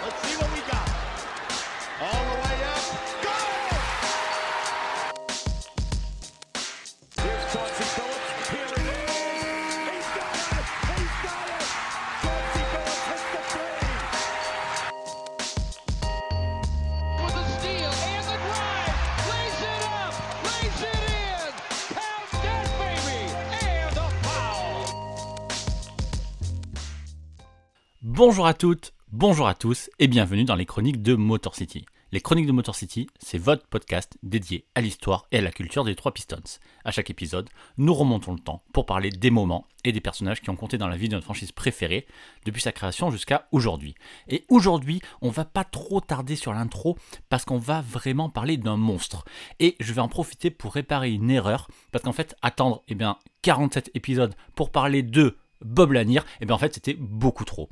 Let's see what we got. All the way up. Goal! Here's. Here it is. It. Up. It in. And a foul. Bonjour à toutes, bonjour à tous et bienvenue dans les chroniques de Motor City. Les chroniques de Motor City, c'est votre podcast dédié à l'histoire et à la culture des trois Pistons. À chaque épisode, nous remontons le temps pour parler des moments et des personnages qui ont compté dans la vie de notre franchise préférée depuis sa création jusqu'à aujourd'hui. Et aujourd'hui, on va pas trop tarder sur l'intro parce qu'on va vraiment parler d'un monstre. Et je vais en profiter pour réparer une erreur parce qu'en fait, attendre eh bien 47 épisodes pour parler de Bob Lanier, eh bien en fait, c'était beaucoup trop.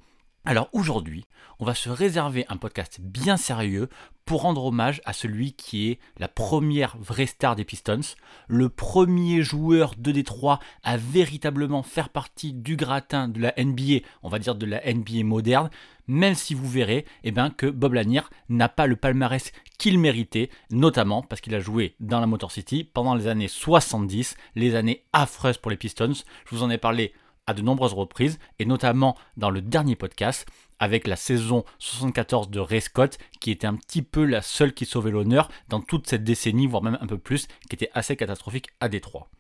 Alors aujourd'hui, on va se réserver un podcast bien sérieux pour rendre hommage à celui qui est la première vraie star des Pistons, le premier joueur de Détroit à véritablement faire partie du gratin de la NBA, on va dire de la NBA moderne, même si vous verrez eh ben, que Bob Lanier n'a pas le palmarès qu'il méritait, notamment parce qu'il a joué dans la Motor City pendant les années 70, les années affreuses pour les Pistons. Je vous en ai parlé à de nombreuses reprises, et notamment dans le dernier podcast, avec la saison 74 de Ray Scott, qui était un petit peu la seule qui sauvait l'honneur dans toute cette décennie, voire même un peu plus, qui était assez catastrophique à Détroit.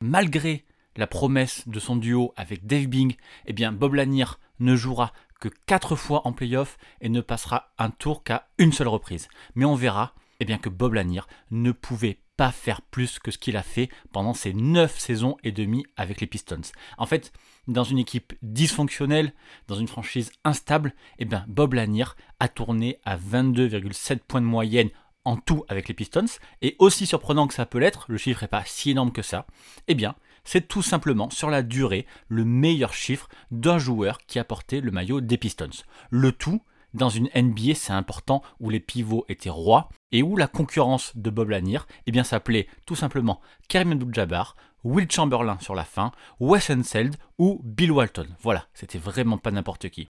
Malgré la promesse de son duo avec Dave Bing, eh bien Bob Lanier ne jouera que 4 fois en playoff et ne passera un tour qu'à une seule reprise. Mais on verra eh bien, que Bob Lanier ne pouvait pas faire plus que ce qu'il a fait pendant ses 9 saisons et demie avec les Pistons. En fait, dans une équipe dysfonctionnelle, dans une franchise instable, eh bien, Bob Lanier a tourné à 22,7 points de moyenne en tout avec les Pistons, et aussi surprenant que ça peut l'être, le chiffre n'est pas si énorme que ça, eh bien, c'est tout simplement sur la durée le meilleur chiffre d'un joueur qui a porté le maillot des Pistons. Le tout dans une NBA, c'est important, où les pivots étaient rois et où la concurrence de Bob Lanier eh bien, s'appelait tout simplement Karim Abdul-Jabbar, Will Chamberlain sur la fin, Wes Unseld ou Bill Walton. Voilà, c'était vraiment pas n'importe qui.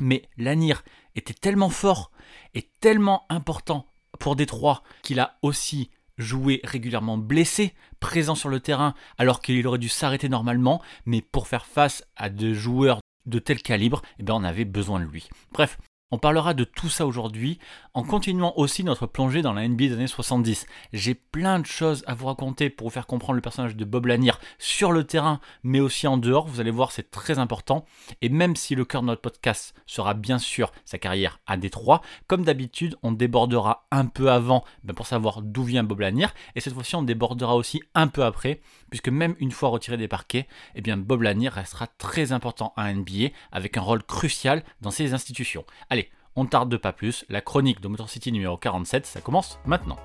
Mais Lanier était tellement fort et tellement important pour Détroit qu'il a aussi joué régulièrement blessé, présent sur le terrain alors qu'il aurait dû s'arrêter normalement, mais pour faire face à des joueurs de tel calibre, eh bien on avait besoin de lui. Bref, on parlera de tout ça aujourd'hui en continuant aussi notre plongée dans la NBA des années 70. J'ai plein de choses à vous raconter pour vous faire comprendre le personnage de Bob Lanier sur le terrain, mais aussi en dehors. Vous allez voir, c'est très important. Et même si le cœur de notre podcast sera bien sûr sa carrière à Détroit, comme d'habitude, on débordera un peu avant ben, pour savoir d'où vient Bob Lanier. Et cette fois-ci, on débordera aussi un peu après, puisque même une fois retiré des parquets, eh bien Bob Lanier restera très important à NBA avec un rôle crucial dans ces institutions. Allez, on ne tarde pas plus, la chronique de Motor City numéro 47, ça commence maintenant.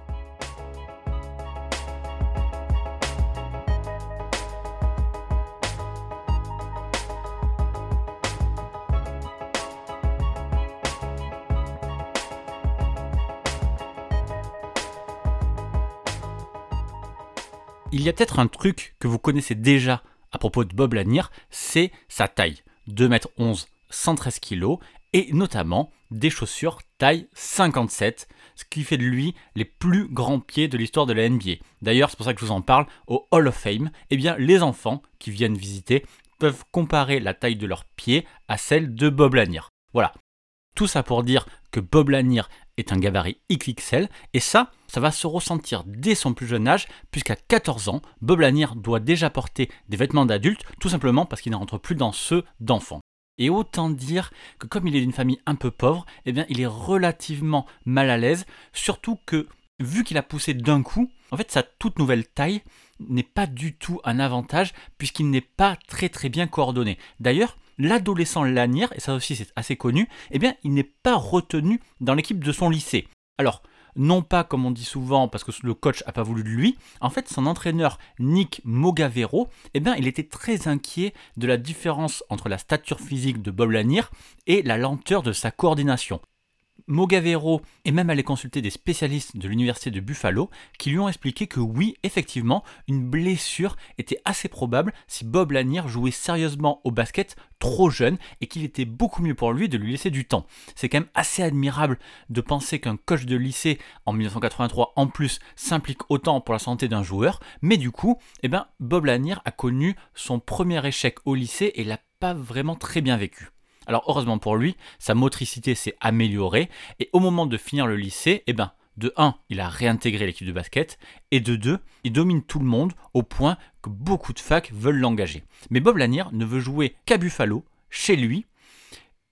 Il y a peut-être un truc que vous connaissez déjà à propos de Bob Lanier, c'est sa taille. 2m11, 113 kg, et notamment des chaussures taille 57, ce qui fait de lui les plus grands pieds de l'histoire de la NBA. D'ailleurs, c'est pour ça que je vous en parle, au Hall of Fame, eh bien, les enfants qui viennent visiter peuvent comparer la taille de leurs pieds à celle de Bob Lanier. Voilà. Tout ça pour dire que Bob Lanier est un gabarit XXL, et ça, ça va se ressentir dès son plus jeune âge, puisqu'à 14 ans, Bob Lanier doit déjà porter des vêtements d'adulte, tout simplement parce qu'il ne rentre plus dans ceux d'enfants. Et autant dire que comme il est d'une famille un peu pauvre, eh bien il est relativement mal à l'aise, surtout que vu qu'il a poussé d'un coup, en fait sa toute nouvelle taille n'est pas du tout un avantage puisqu'il n'est pas très très bien coordonné. D'ailleurs, l'adolescent Lanier, et ça aussi c'est assez connu, eh bien il n'est pas retenu dans l'équipe de son lycée. Alors, non pas comme on dit souvent parce que le coach n'a pas voulu de lui, en fait son entraîneur Nick Mogavero, eh bien, il était très inquiet de la différence entre la stature physique de Bob Lanier et la lenteur de sa coordination. Mogavero est même allé consulter des spécialistes de l'université de Buffalo qui lui ont expliqué que oui, effectivement, une blessure était assez probable si Bob Lanier jouait sérieusement au basket trop jeune et qu'il était beaucoup mieux pour lui de lui laisser du temps. C'est quand même assez admirable de penser qu'un coach de lycée en 1983 en plus s'implique autant pour la santé d'un joueur, mais du coup, eh ben, Bob Lanier a connu son premier échec au lycée et l'a pas vraiment très bien vécu. Alors heureusement pour lui, sa motricité s'est améliorée et au moment de finir le lycée, eh ben, de 1, il a réintégré l'équipe de basket, et de 2, il domine tout le monde au point que beaucoup de facs veulent l'engager. Mais Bob Lanier ne veut jouer qu'à Buffalo, chez lui,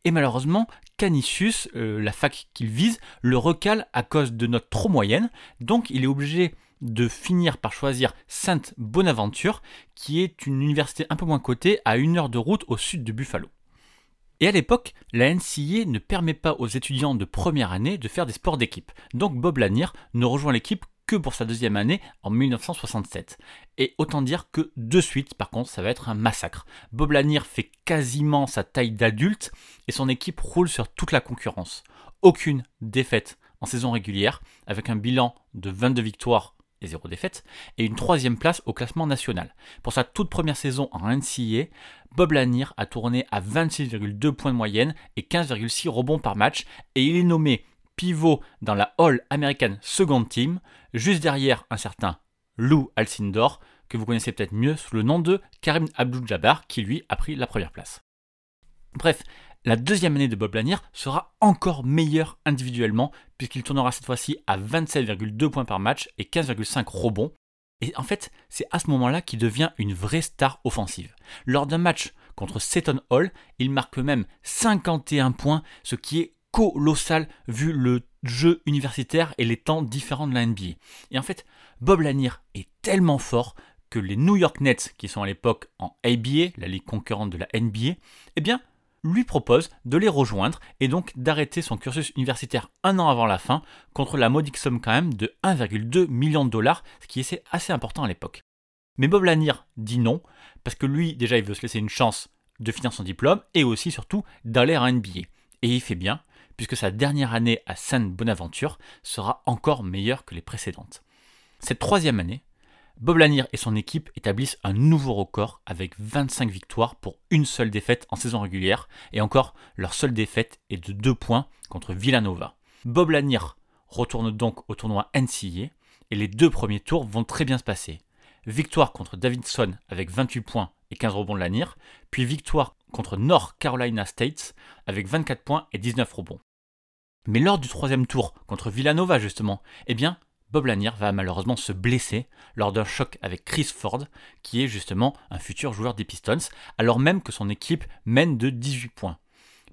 et malheureusement, Canisius, euh, la fac qu'il vise, le recale à cause de notes trop moyennes, donc il est obligé de finir par choisir Sainte-Bonaventure, qui est une université un peu moins cotée, à une heure de route au sud de Buffalo. Et à l'époque, la NCA ne permet pas aux étudiants de première année de faire des sports d'équipe. Donc Bob Lanier ne rejoint l'équipe que pour sa deuxième année en 1967. Et autant dire que de suite, par contre, ça va être un massacre. Bob Lanier fait quasiment sa taille d'adulte et son équipe roule sur toute la concurrence. Aucune défaite en saison régulière, avec un bilan de 22 victoires et 0 défaite, et une troisième place au classement national. Pour sa toute première saison en NCAA, Bob Lanier a tourné à 26,2 points de moyenne et 15,6 rebonds par match, et il est nommé pivot dans la All American Second Team, juste derrière un certain Lou Alcindor, que vous connaissez peut-être mieux sous le nom de Karim Abdul-Jabbar, qui lui a pris la première place. Bref, la deuxième année de Bob Lanier sera encore meilleure individuellement, puisqu'il tournera cette fois-ci à 27,2 points par match et 15,5 rebonds. Et en fait, c'est à ce moment-là qu'il devient une vraie star offensive. Lors d'un match contre Seton Hall, il marque même 51 points, ce qui est colossal vu le jeu universitaire et les temps différents de la NBA. Et en fait, Bob Lanier est tellement fort que les New York Nets, qui sont à l'époque en ABA, la ligue concurrente de la NBA, eh bien, lui propose de les rejoindre et donc d'arrêter son cursus universitaire un an avant la fin, contre la modique somme quand même de 1,2 million de dollars, ce qui est assez important à l'époque. Mais Bob Lanier dit non, parce que lui déjà il veut se laisser une chance de finir son diplôme et aussi surtout d'aller à NBA. Et il fait bien, puisque sa dernière année à Sainte Bonaventure sera encore meilleure que les précédentes. Cette troisième année, Bob Lanier et son équipe établissent un nouveau record avec 25 victoires pour une seule défaite en saison régulière, et encore leur seule défaite est de 2 points contre Villanova. Bob Lanier retourne donc au tournoi NCAA, et les deux premiers tours vont très bien se passer. Victoire contre Davidson avec 28 points et 15 rebonds de Lanier, puis victoire contre North Carolina State avec 24 points et 19 rebonds. Mais lors du troisième tour contre Villanova justement, eh bien, Bob Lanier va malheureusement se blesser lors d'un choc avec Chris Ford, qui est justement un futur joueur des Pistons, alors même que son équipe mène de 18 points.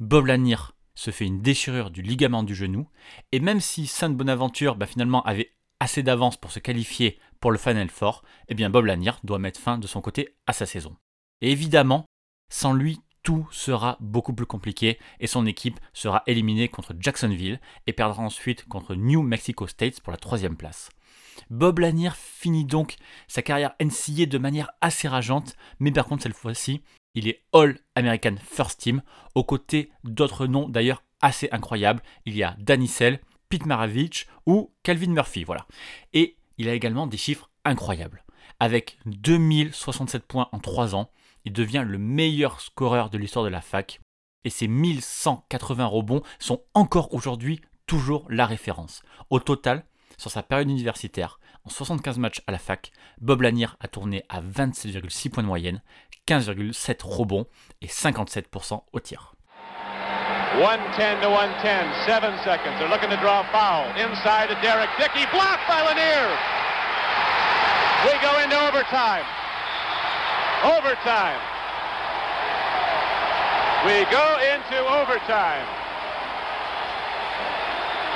Bob Lanier se fait une déchirure du ligament du genou, et même si Sainte Bonaventure bah, finalement avait assez d'avance pour se qualifier pour le Final Four, eh bien Bob Lanier doit mettre fin de son côté à sa saison. Et évidemment, sans lui, tout sera beaucoup plus compliqué et son équipe sera éliminée contre Jacksonville et perdra ensuite contre New Mexico State pour la troisième place. Bob Lanier finit donc sa carrière NCA de manière assez rageante, mais par contre cette fois-ci, il est All American First Team, aux côtés d'autres noms d'ailleurs assez incroyables. Il y a Danny Sell, Pete Maravich ou Calvin Murphy, voilà. Et il a également des chiffres incroyables. Avec 2067 points en 3 ans, il devient le meilleur scoreur de l'histoire de la fac, et ses 1180 rebonds sont encore aujourd'hui toujours la référence. Au total, sur sa période universitaire, en 75 matchs à la fac, Bob Lanier a tourné à 27,6 points de moyenne, 15,7 rebonds et 57% au tir. 110 to 110, 7 seconds. They're looking to draw a foul. Inside Derek Dickey, blocked by Lanier. We go into overtime. Overtime. We go into overtime.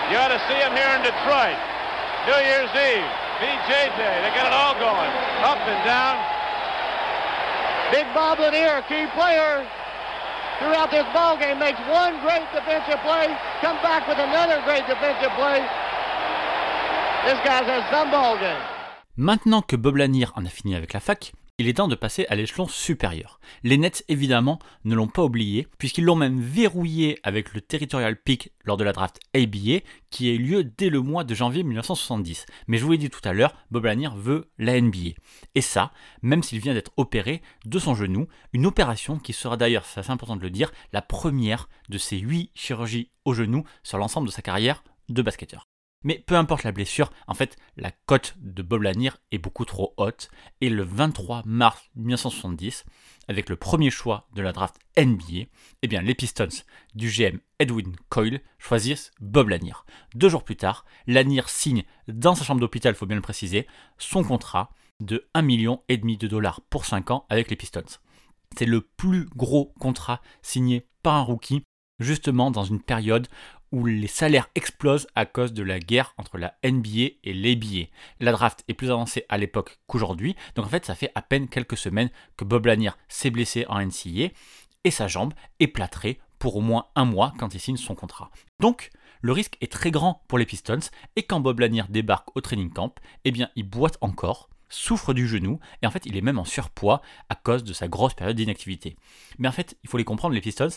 You ought to see him here in Detroit. New Year's Eve. BJJ, they got it all going. Up and down. Big Bob Lanier, key player throughout this ball game, makes one great defensive play, comes back with another great defensive play. This guy's had some ball game. Maintenant que Bob Lanier en a fini avec la fac, il est temps de passer à l'échelon supérieur. Les Nets, évidemment, ne l'ont pas oublié, puisqu'ils l'ont même verrouillé avec le Territorial Pick lors de la draft ABA, qui a eu lieu dès le mois de janvier 1970. Mais je vous l'ai dit tout à l'heure, Bob Lanier veut la NBA. Et ça, même s'il vient d'être opéré de son genou, une opération qui sera d'ailleurs, c'est assez important de le dire, la première de ses 8 chirurgies au genou sur l'ensemble de sa carrière de basketteur. Mais peu importe la blessure, en fait, la cote de Bob Lanier est beaucoup trop haute. Et le 23 mars 1970, avec le premier choix de la draft NBA, eh bien, les Pistons du GM Edwin Coyle choisissent Bob Lanier. Deux jours plus tard, Lanier signe dans sa chambre d'hôpital, il faut bien le préciser, son contrat de 1,5 million de dollars pour 5 ans avec les Pistons. C'est le plus gros contrat signé par un rookie, justement dans une période où les salaires explosent à cause de la guerre entre la NBA et l'ABA. La draft est plus avancée à l'époque qu'aujourd'hui, donc en fait ça fait à peine quelques semaines que Bob Lanier s'est blessé en NCA et sa jambe est plâtrée pour au moins un mois quand il signe son contrat. Donc le risque est très grand pour les Pistons et quand Bob Lanier débarque au training camp, eh bien il boite encore souffre du genou et en fait il est même en surpoids à cause de sa grosse période d'inactivité. Mais en fait, il faut les comprendre les Pistons,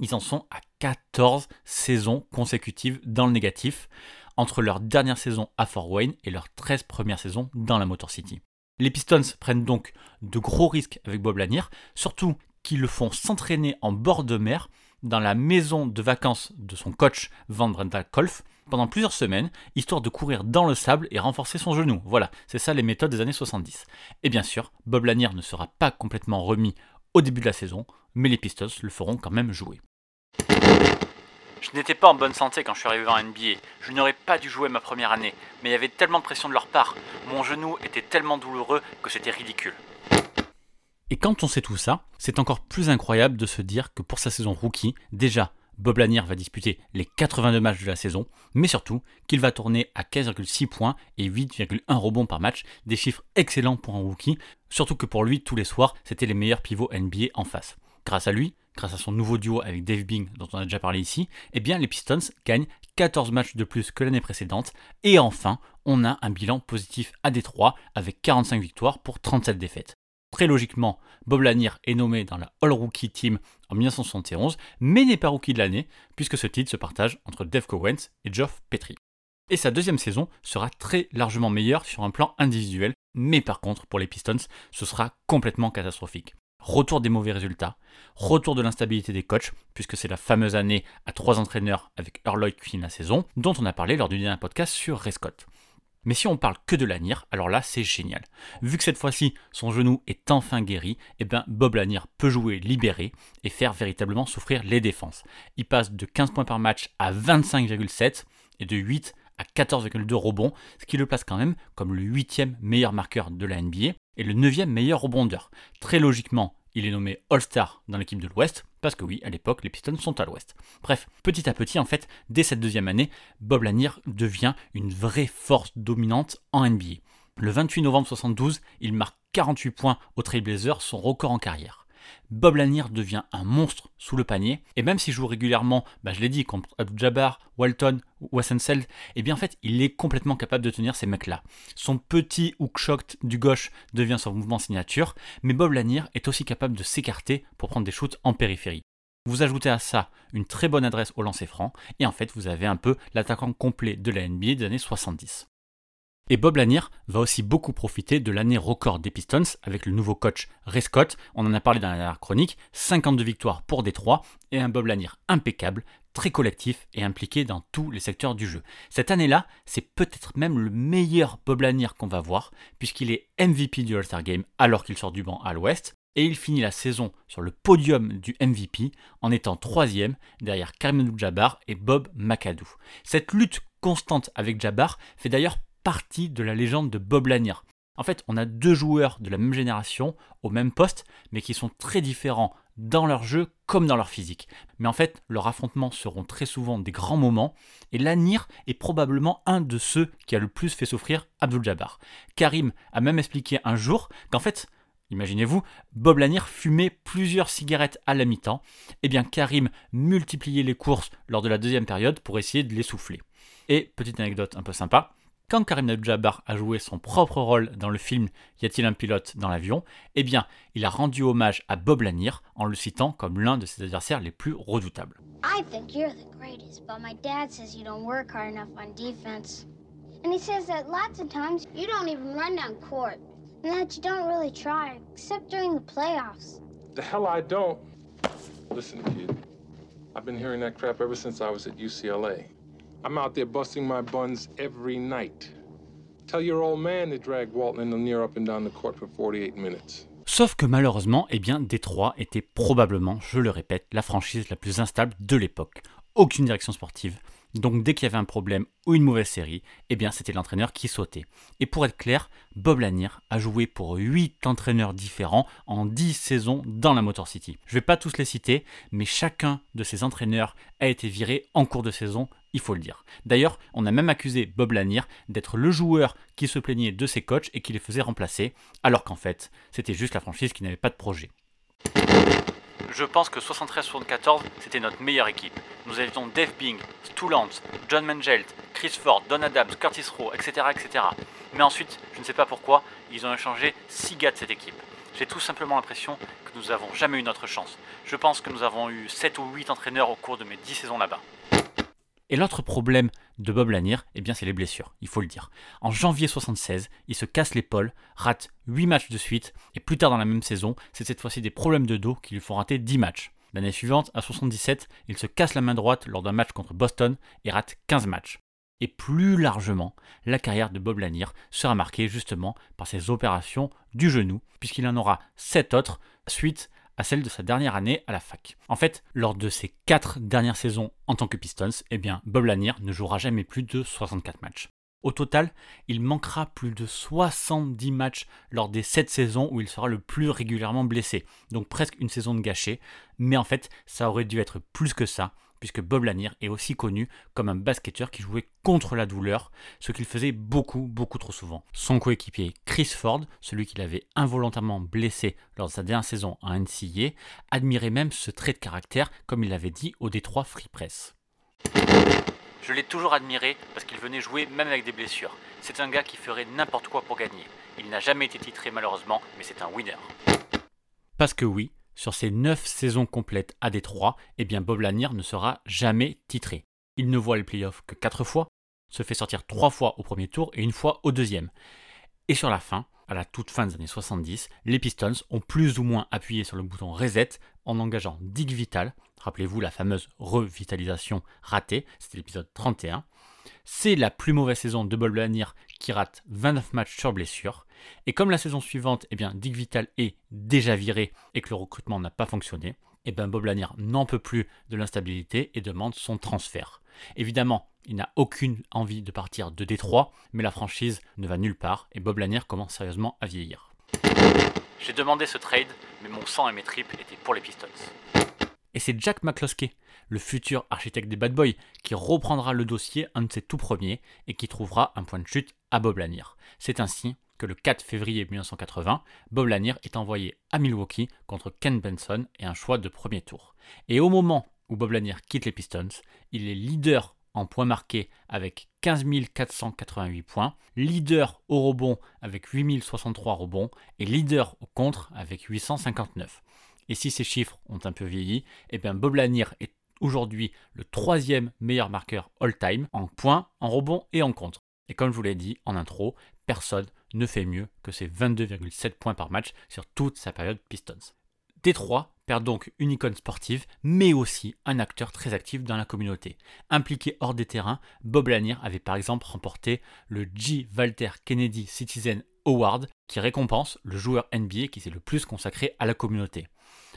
ils en sont à 14 saisons consécutives dans le négatif entre leur dernière saison à Fort Wayne et leur 13 premières saisons dans la Motor City. Les Pistons prennent donc de gros risques avec Bob Lanier, surtout qu'ils le font s'entraîner en bord de mer dans la maison de vacances de son coach Van Brenta Kolf pendant plusieurs semaines, histoire de courir dans le sable et renforcer son genou. Voilà, c'est ça les méthodes des années 70. Et bien sûr, Bob Lanier ne sera pas complètement remis au début de la saison, mais les Pistons le feront quand même jouer. Je n'étais pas en bonne santé quand je suis arrivé en NBA. Je n'aurais pas dû jouer ma première année, mais il y avait tellement de pression de leur part. Mon genou était tellement douloureux que c'était ridicule. Et quand on sait tout ça, c'est encore plus incroyable de se dire que pour sa saison rookie, déjà, Bob Lanier va disputer les 82 matchs de la saison, mais surtout qu'il va tourner à 15,6 points et 8,1 rebonds par match, des chiffres excellents pour un rookie, surtout que pour lui, tous les soirs, c'était les meilleurs pivots NBA en face. Grâce à lui, grâce à son nouveau duo avec Dave Bing dont on a déjà parlé ici, eh bien les Pistons gagnent 14 matchs de plus que l'année précédente et enfin, on a un bilan positif à Détroit avec 45 victoires pour 37 défaites. Très logiquement, Bob Lanier est nommé dans la All Rookie Team en 1971, mais n'est pas rookie de l'année, puisque ce titre se partage entre Dave Cowens et Geoff Petrie. Et sa deuxième saison sera très largement meilleure sur un plan individuel, mais par contre, pour les Pistons, ce sera complètement catastrophique retour des mauvais résultats, retour de l'instabilité des coachs, puisque c'est la fameuse année à trois entraîneurs avec Earl qui finit la saison, dont on a parlé lors du dernier podcast sur Rescott. Mais si on parle que de Lanier, alors là c'est génial. Vu que cette fois-ci son genou est enfin guéri, eh bien Bob Lanier peut jouer libéré et faire véritablement souffrir les défenses. Il passe de 15 points par match à 25,7 et de 8 à 14,2 rebonds, ce qui le place quand même comme le huitième meilleur marqueur de la NBA et le neuvième meilleur rebondeur. Très logiquement, il est nommé All-Star dans l'équipe de l'Ouest, parce que oui, à l'époque, les Pistons sont à l'Ouest. Bref, petit à petit, en fait, dès cette deuxième année, Bob Lanier devient une vraie force dominante en NBA. Le 28 novembre 72, il marque 48 points au Trailblazers, son record en carrière. Bob Lanier devient un monstre sous le panier. Et même s'il joue régulièrement, bah, je l'ai dit, contre Jabbar, Walton Wassenseld, et eh bien en fait, il est complètement capable de tenir ces mecs-là. Son petit hook shot du gauche devient son mouvement signature, mais Bob Lanier est aussi capable de s'écarter pour prendre des shoots en périphérie. Vous ajoutez à ça une très bonne adresse au lancer franc, et en fait, vous avez un peu l'attaquant complet de la NBA des années 70. Et Bob Lanier va aussi beaucoup profiter de l'année record des Pistons avec le nouveau coach Ray Scott. On en a parlé dans la dernière chronique. 52 victoires pour Détroit et un Bob Lanier impeccable, très collectif et impliqué dans tous les secteurs du jeu. Cette année-là, c'est peut-être même le meilleur Bob Lanier qu'on va voir puisqu'il est MVP du All-Star Game alors qu'il sort du banc à l'Ouest. Et il finit la saison sur le podium du MVP en étant troisième derrière Karim Abdul-Jabbar et Bob McAdoo. Cette lutte constante avec Jabbar fait d'ailleurs partie de la légende de Bob Lanier. En fait, on a deux joueurs de la même génération au même poste, mais qui sont très différents dans leur jeu comme dans leur physique. Mais en fait, leurs affrontements seront très souvent des grands moments, et Lanier est probablement un de ceux qui a le plus fait souffrir Abdul Jabbar. Karim a même expliqué un jour qu'en fait, Imaginez-vous, Bob Lanier fumait plusieurs cigarettes à la mi-temps. Eh bien, Karim multipliait les courses lors de la deuxième période pour essayer de les souffler. Et petite anecdote un peu sympa, quand Karim Abdul-Jabbar a joué son propre rôle dans le film Y a-t-il un pilote dans l'avion Eh bien, il a rendu hommage à Bob Lanier en le citant comme l'un de ses adversaires les plus redoutables. I think you're the greatest, but my dad says you don't work hard enough on defense. And he says that lots of times you don't even run down court. And that you don't really try, except during the playoffs. The hell I don't. Listen, kid. I've been hearing that crap ever since I was at UCLA. I'm out there busting my buns every night. Tell your old man to drag Walton and Lanier up and down the court for 48 minutes. Sauf que malheureusement, eh bien, Détroit était probablement, je le répète, la franchise la plus instable de l'époque. Aucune direction sportive, donc dès qu'il y avait un problème ou une mauvaise série, eh bien c'était l'entraîneur qui sautait. Et pour être clair, Bob Lanier a joué pour 8 entraîneurs différents en 10 saisons dans la Motor City. Je vais pas tous les citer, mais chacun de ces entraîneurs a été viré en cours de saison, il faut le dire. D'ailleurs, on a même accusé Bob Lanier d'être le joueur qui se plaignait de ses coachs et qui les faisait remplacer, alors qu'en fait, c'était juste la franchise qui n'avait pas de projet. Je pense que 73-74, c'était notre meilleure équipe. Nous avions Dave Bing, Stu Lantz, John Mangelt, Chris Ford, Don Adams, Curtis Rowe, etc., etc. Mais ensuite, je ne sais pas pourquoi, ils ont échangé 6 gars de cette équipe. J'ai tout simplement l'impression que nous n'avons jamais eu notre chance. Je pense que nous avons eu 7 ou 8 entraîneurs au cours de mes 10 saisons là-bas. Et l'autre problème de Bob Lanier, eh bien c'est les blessures, il faut le dire. En janvier 76, il se casse l'épaule, rate 8 matchs de suite, et plus tard dans la même saison, c'est cette fois-ci des problèmes de dos qui lui font rater 10 matchs. L'année suivante, à 77, il se casse la main droite lors d'un match contre Boston et rate 15 matchs. Et plus largement, la carrière de Bob Lanier sera marquée justement par ses opérations du genou, puisqu'il en aura 7 autres suite à celle de sa dernière année à la fac. En fait, lors de ses 4 dernières saisons en tant que Pistons, eh bien, Bob Lanier ne jouera jamais plus de 64 matchs. Au total, il manquera plus de 70 matchs lors des 7 saisons où il sera le plus régulièrement blessé. Donc presque une saison de gâché. Mais en fait, ça aurait dû être plus que ça, puisque Bob Lanier est aussi connu comme un basketteur qui jouait contre la douleur, ce qu'il faisait beaucoup, beaucoup trop souvent. Son coéquipier Chris Ford, celui qu'il avait involontairement blessé lors de sa dernière saison en NCAA, admirait même ce trait de caractère, comme il l'avait dit au Détroit Free Press. Je l'ai toujours admiré parce qu'il venait jouer même avec des blessures. C'est un gars qui ferait n'importe quoi pour gagner. Il n'a jamais été titré malheureusement, mais c'est un winner. Parce que oui, sur ces 9 saisons complètes à Détroit, eh Bob Lanier ne sera jamais titré. Il ne voit les playoffs que 4 fois, se fait sortir 3 fois au premier tour et une fois au deuxième. Et sur la fin, à la toute fin des années 70, les Pistons ont plus ou moins appuyé sur le bouton reset en engageant Dick Vital, rappelez-vous la fameuse revitalisation ratée, c'était l'épisode 31. C'est la plus mauvaise saison de Bob Lanier qui rate 29 matchs sur blessure. Et comme la saison suivante, eh bien, Dick Vital est déjà viré et que le recrutement n'a pas fonctionné, eh bien, Bob Lanier n'en peut plus de l'instabilité et demande son transfert. Évidemment, il n'a aucune envie de partir de Détroit, mais la franchise ne va nulle part et Bob Lanier commence sérieusement à vieillir. J'ai demandé ce trade, mais mon sang et mes tripes étaient pour les Pistons. Et c'est Jack McCloskey, le futur architecte des Bad Boys, qui reprendra le dossier un de ses tout premiers et qui trouvera un point de chute à Bob Lanier. C'est ainsi le 4 février 1980, Bob Lanier est envoyé à Milwaukee contre Ken Benson et un choix de premier tour. Et au moment où Bob Lanier quitte les Pistons, il est leader en points marqués avec 15 488 points, leader au rebond avec 8063 rebonds et leader au contre avec 859. Et si ces chiffres ont un peu vieilli, eh bien Bob Lanier est aujourd'hui le troisième meilleur marqueur all-time en points, en rebonds et en contre. Et comme je vous l'ai dit en intro, personne ne fait mieux que ses 22,7 points par match sur toute sa période Pistons. Détroit perd donc une icône sportive, mais aussi un acteur très actif dans la communauté. Impliqué hors des terrains, Bob Lanier avait par exemple remporté le G. Walter Kennedy Citizen Award, qui récompense le joueur NBA qui s'est le plus consacré à la communauté.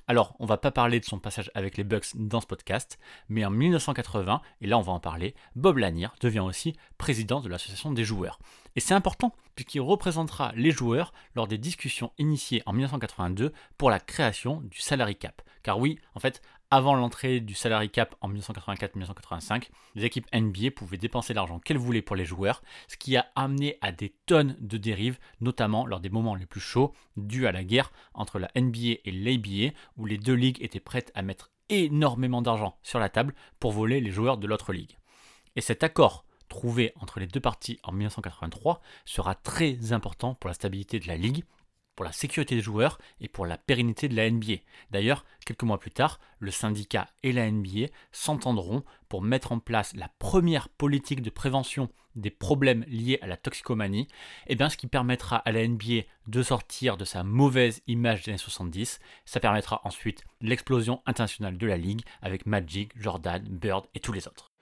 Alors, on va pas parler de son passage avec les Bucks dans ce podcast, mais en 1980, et là on va en parler, Bob Lanier devient aussi président de l'association des joueurs. Et c'est important, puisqu'il représentera les joueurs lors des discussions initiées en 1982 pour la création du salary cap. Car oui, en fait, avant l'entrée du salary cap en 1984-1985, les équipes NBA pouvaient dépenser l'argent qu'elles voulaient pour les joueurs, ce qui a amené à des tonnes de dérives, notamment lors des moments les plus chauds dus à la guerre entre la NBA et l'ABA, où les deux ligues étaient prêtes à mettre énormément d'argent sur la table pour voler les joueurs de l'autre ligue. Et cet accord trouvé entre les deux parties en 1983 sera très important pour la stabilité de la ligue, pour la sécurité des joueurs et pour la pérennité de la NBA. D'ailleurs, quelques mois plus tard, le syndicat et la NBA s'entendront pour mettre en place la première politique de prévention des problèmes liés à la toxicomanie, et eh bien ce qui permettra à la NBA de sortir de sa mauvaise image des années 70. Ça permettra ensuite l'explosion internationale de la ligue avec Magic, Jordan, Bird et tous les autres.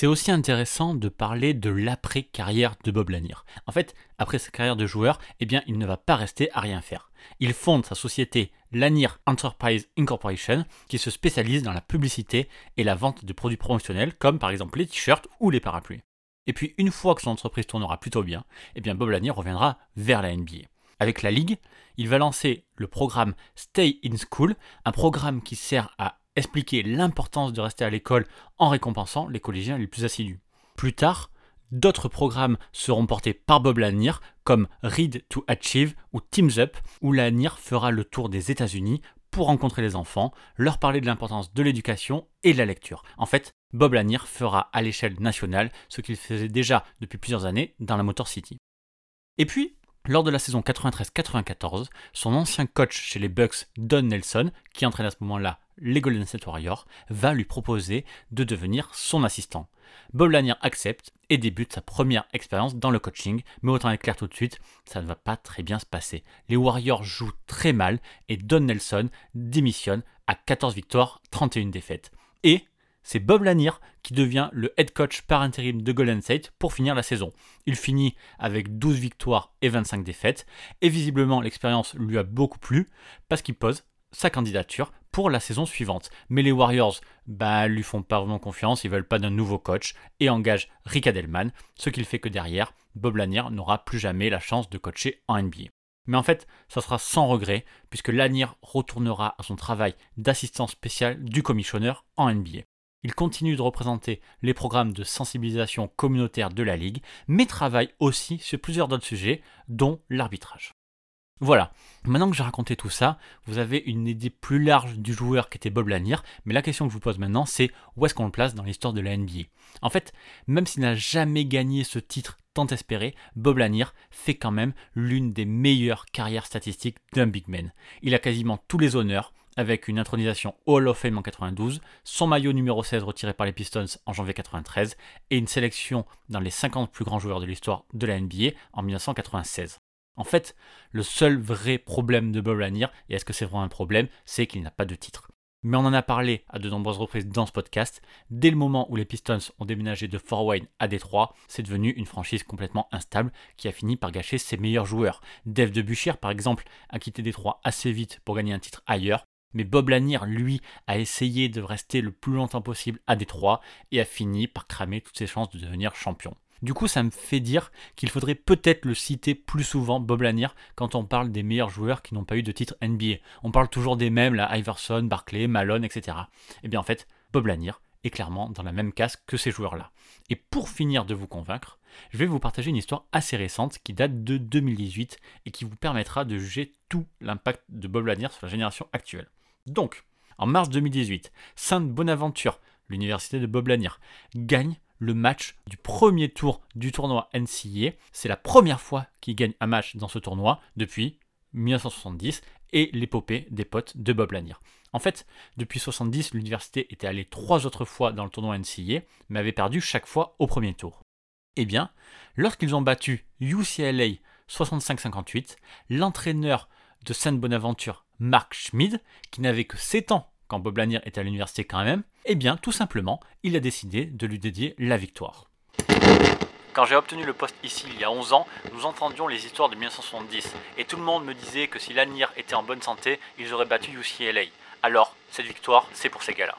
C'est aussi intéressant de parler de l'après-carrière de Bob Lanier. En fait, après sa carrière de joueur, eh bien, il ne va pas rester à rien faire. Il fonde sa société Lanier Enterprise Incorporation, qui se spécialise dans la publicité et la vente de produits promotionnels, comme par exemple les t-shirts ou les parapluies. Et puis, une fois que son entreprise tournera plutôt bien, eh bien, Bob Lanier reviendra vers la NBA. Avec la Ligue, il va lancer le programme Stay in School, un programme qui sert à expliquer l'importance de rester à l'école en récompensant les collégiens les plus assidus. Plus tard, d'autres programmes seront portés par Bob Lanier, comme Read to Achieve ou Teams Up, où Lanier fera le tour des États-Unis pour rencontrer les enfants, leur parler de l'importance de l'éducation et de la lecture. En fait, Bob Lanier fera à l'échelle nationale ce qu'il faisait déjà depuis plusieurs années dans la Motor City. Et puis, lors de la saison 93-94, son ancien coach chez les Bucks, Don Nelson, qui entraîne à ce moment-là les Golden State Warriors, va lui proposer de devenir son assistant. Bob Lanier accepte et débute sa première expérience dans le coaching, mais autant être clair tout de suite, ça ne va pas très bien se passer. Les Warriors jouent très mal et Don Nelson démissionne à 14 victoires, 31 défaites. Et c'est Bob Lanier qui devient le head coach par intérim de Golden State pour finir la saison. Il finit avec 12 victoires et 25 défaites, et visiblement l'expérience lui a beaucoup plu parce qu'il pose sa candidature pour la saison suivante. Mais les Warriors bah, lui font pas vraiment confiance, ils veulent pas d'un nouveau coach et engagent Rick Adelman, ce qui fait que derrière, Bob Lanier n'aura plus jamais la chance de coacher en NBA. Mais en fait, ça sera sans regret, puisque Lanier retournera à son travail d'assistant spécial du commissionneur en NBA. Il continue de représenter les programmes de sensibilisation communautaire de la Ligue, mais travaille aussi sur plusieurs d'autres sujets, dont l'arbitrage. Voilà, maintenant que j'ai raconté tout ça, vous avez une idée plus large du joueur qu'était Bob Lanier, mais la question que je vous pose maintenant, c'est où est-ce qu'on le place dans l'histoire de la NBA En fait, même s'il n'a jamais gagné ce titre tant espéré, Bob Lanier fait quand même l'une des meilleures carrières statistiques d'un big man. Il a quasiment tous les honneurs, avec une intronisation Hall of Fame en 92, son maillot numéro 16 retiré par les Pistons en janvier 93 et une sélection dans les 50 plus grands joueurs de l'histoire de la NBA en 1996. En fait, le seul vrai problème de Bob Lanier, et est-ce que c'est vraiment un problème, c'est qu'il n'a pas de titre. Mais on en a parlé à de nombreuses reprises dans ce podcast. Dès le moment où les Pistons ont déménagé de Fort Wayne à Détroit, c'est devenu une franchise complètement instable qui a fini par gâcher ses meilleurs joueurs. Dave de par exemple, a quitté Détroit assez vite pour gagner un titre ailleurs. Mais Bob Lanier, lui, a essayé de rester le plus longtemps possible à Détroit et a fini par cramer toutes ses chances de devenir champion. Du coup, ça me fait dire qu'il faudrait peut-être le citer plus souvent, Bob Lanier, quand on parle des meilleurs joueurs qui n'ont pas eu de titre NBA. On parle toujours des mêmes, là, Iverson, Barclay, Malone, etc. Et eh bien en fait, Bob Lanier est clairement dans la même case que ces joueurs-là. Et pour finir de vous convaincre, je vais vous partager une histoire assez récente qui date de 2018 et qui vous permettra de juger tout l'impact de Bob Lanier sur la génération actuelle. Donc, en mars 2018, Sainte-Bonaventure, l'université de Bob Lanier, gagne le match du premier tour du tournoi NCAA. C'est la première fois qu'il gagne un match dans ce tournoi depuis 1970 et l'épopée des potes de Bob Lanier. En fait, depuis 70, l'université était allée trois autres fois dans le tournoi NCAA, mais avait perdu chaque fois au premier tour. Eh bien, lorsqu'ils ont battu UCLA 65-58, l'entraîneur de Sainte-Bonaventure, Mark Schmid, qui n'avait que 7 ans quand Bob Lanier était à l'université quand même, eh bien, tout simplement, il a décidé de lui dédier la victoire. Quand j'ai obtenu le poste ici il y a 11 ans, nous entendions les histoires de 1970, et tout le monde me disait que si Lanier était en bonne santé, ils auraient battu UCLA. Alors, cette victoire, c'est pour ces gars-là.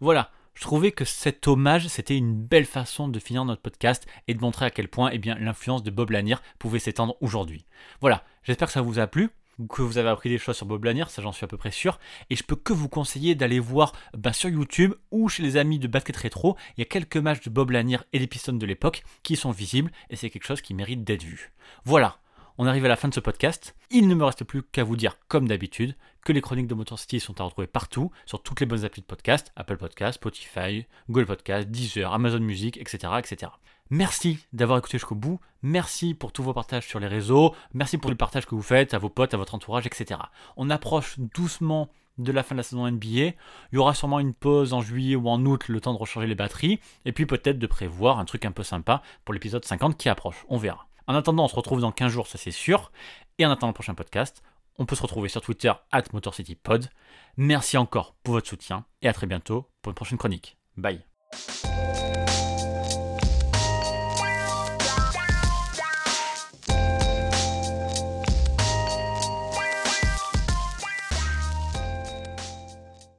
Voilà, je trouvais que cet hommage, c'était une belle façon de finir notre podcast et de montrer à quel point eh bien, l'influence de Bob Lanier pouvait s'étendre aujourd'hui. Voilà, j'espère que ça vous a plu. Que vous avez appris des choses sur Bob Lanier, ça j'en suis à peu près sûr. Et je peux que vous conseiller d'aller voir ben, sur YouTube ou chez les amis de Basket Rétro, il y a quelques matchs de Bob Lanier et des Pistons de l'époque qui sont visibles et c'est quelque chose qui mérite d'être vu. Voilà, on arrive à la fin de ce podcast. Il ne me reste plus qu'à vous dire, comme d'habitude, que les chroniques de Motor City sont à retrouver partout, sur toutes les bonnes applis de podcast, Apple Podcast, Spotify, Google Podcast, Deezer, Amazon Music, etc. etc. Merci d'avoir écouté jusqu'au bout. Merci pour tous vos partages sur les réseaux. Merci pour le partage que vous faites à vos potes, à votre entourage, etc. On approche doucement de la fin de la saison NBA. Il y aura sûrement une pause en juillet ou en août, le temps de recharger les batteries. Et puis peut-être de prévoir un truc un peu sympa pour l'épisode 50 qui approche. On verra. En attendant, on se retrouve dans 15 jours, ça c'est sûr. Et en attendant le prochain podcast, on peut se retrouver sur Twitter at MotorCityPod. Merci encore pour votre soutien et à très bientôt pour une prochaine chronique. Bye.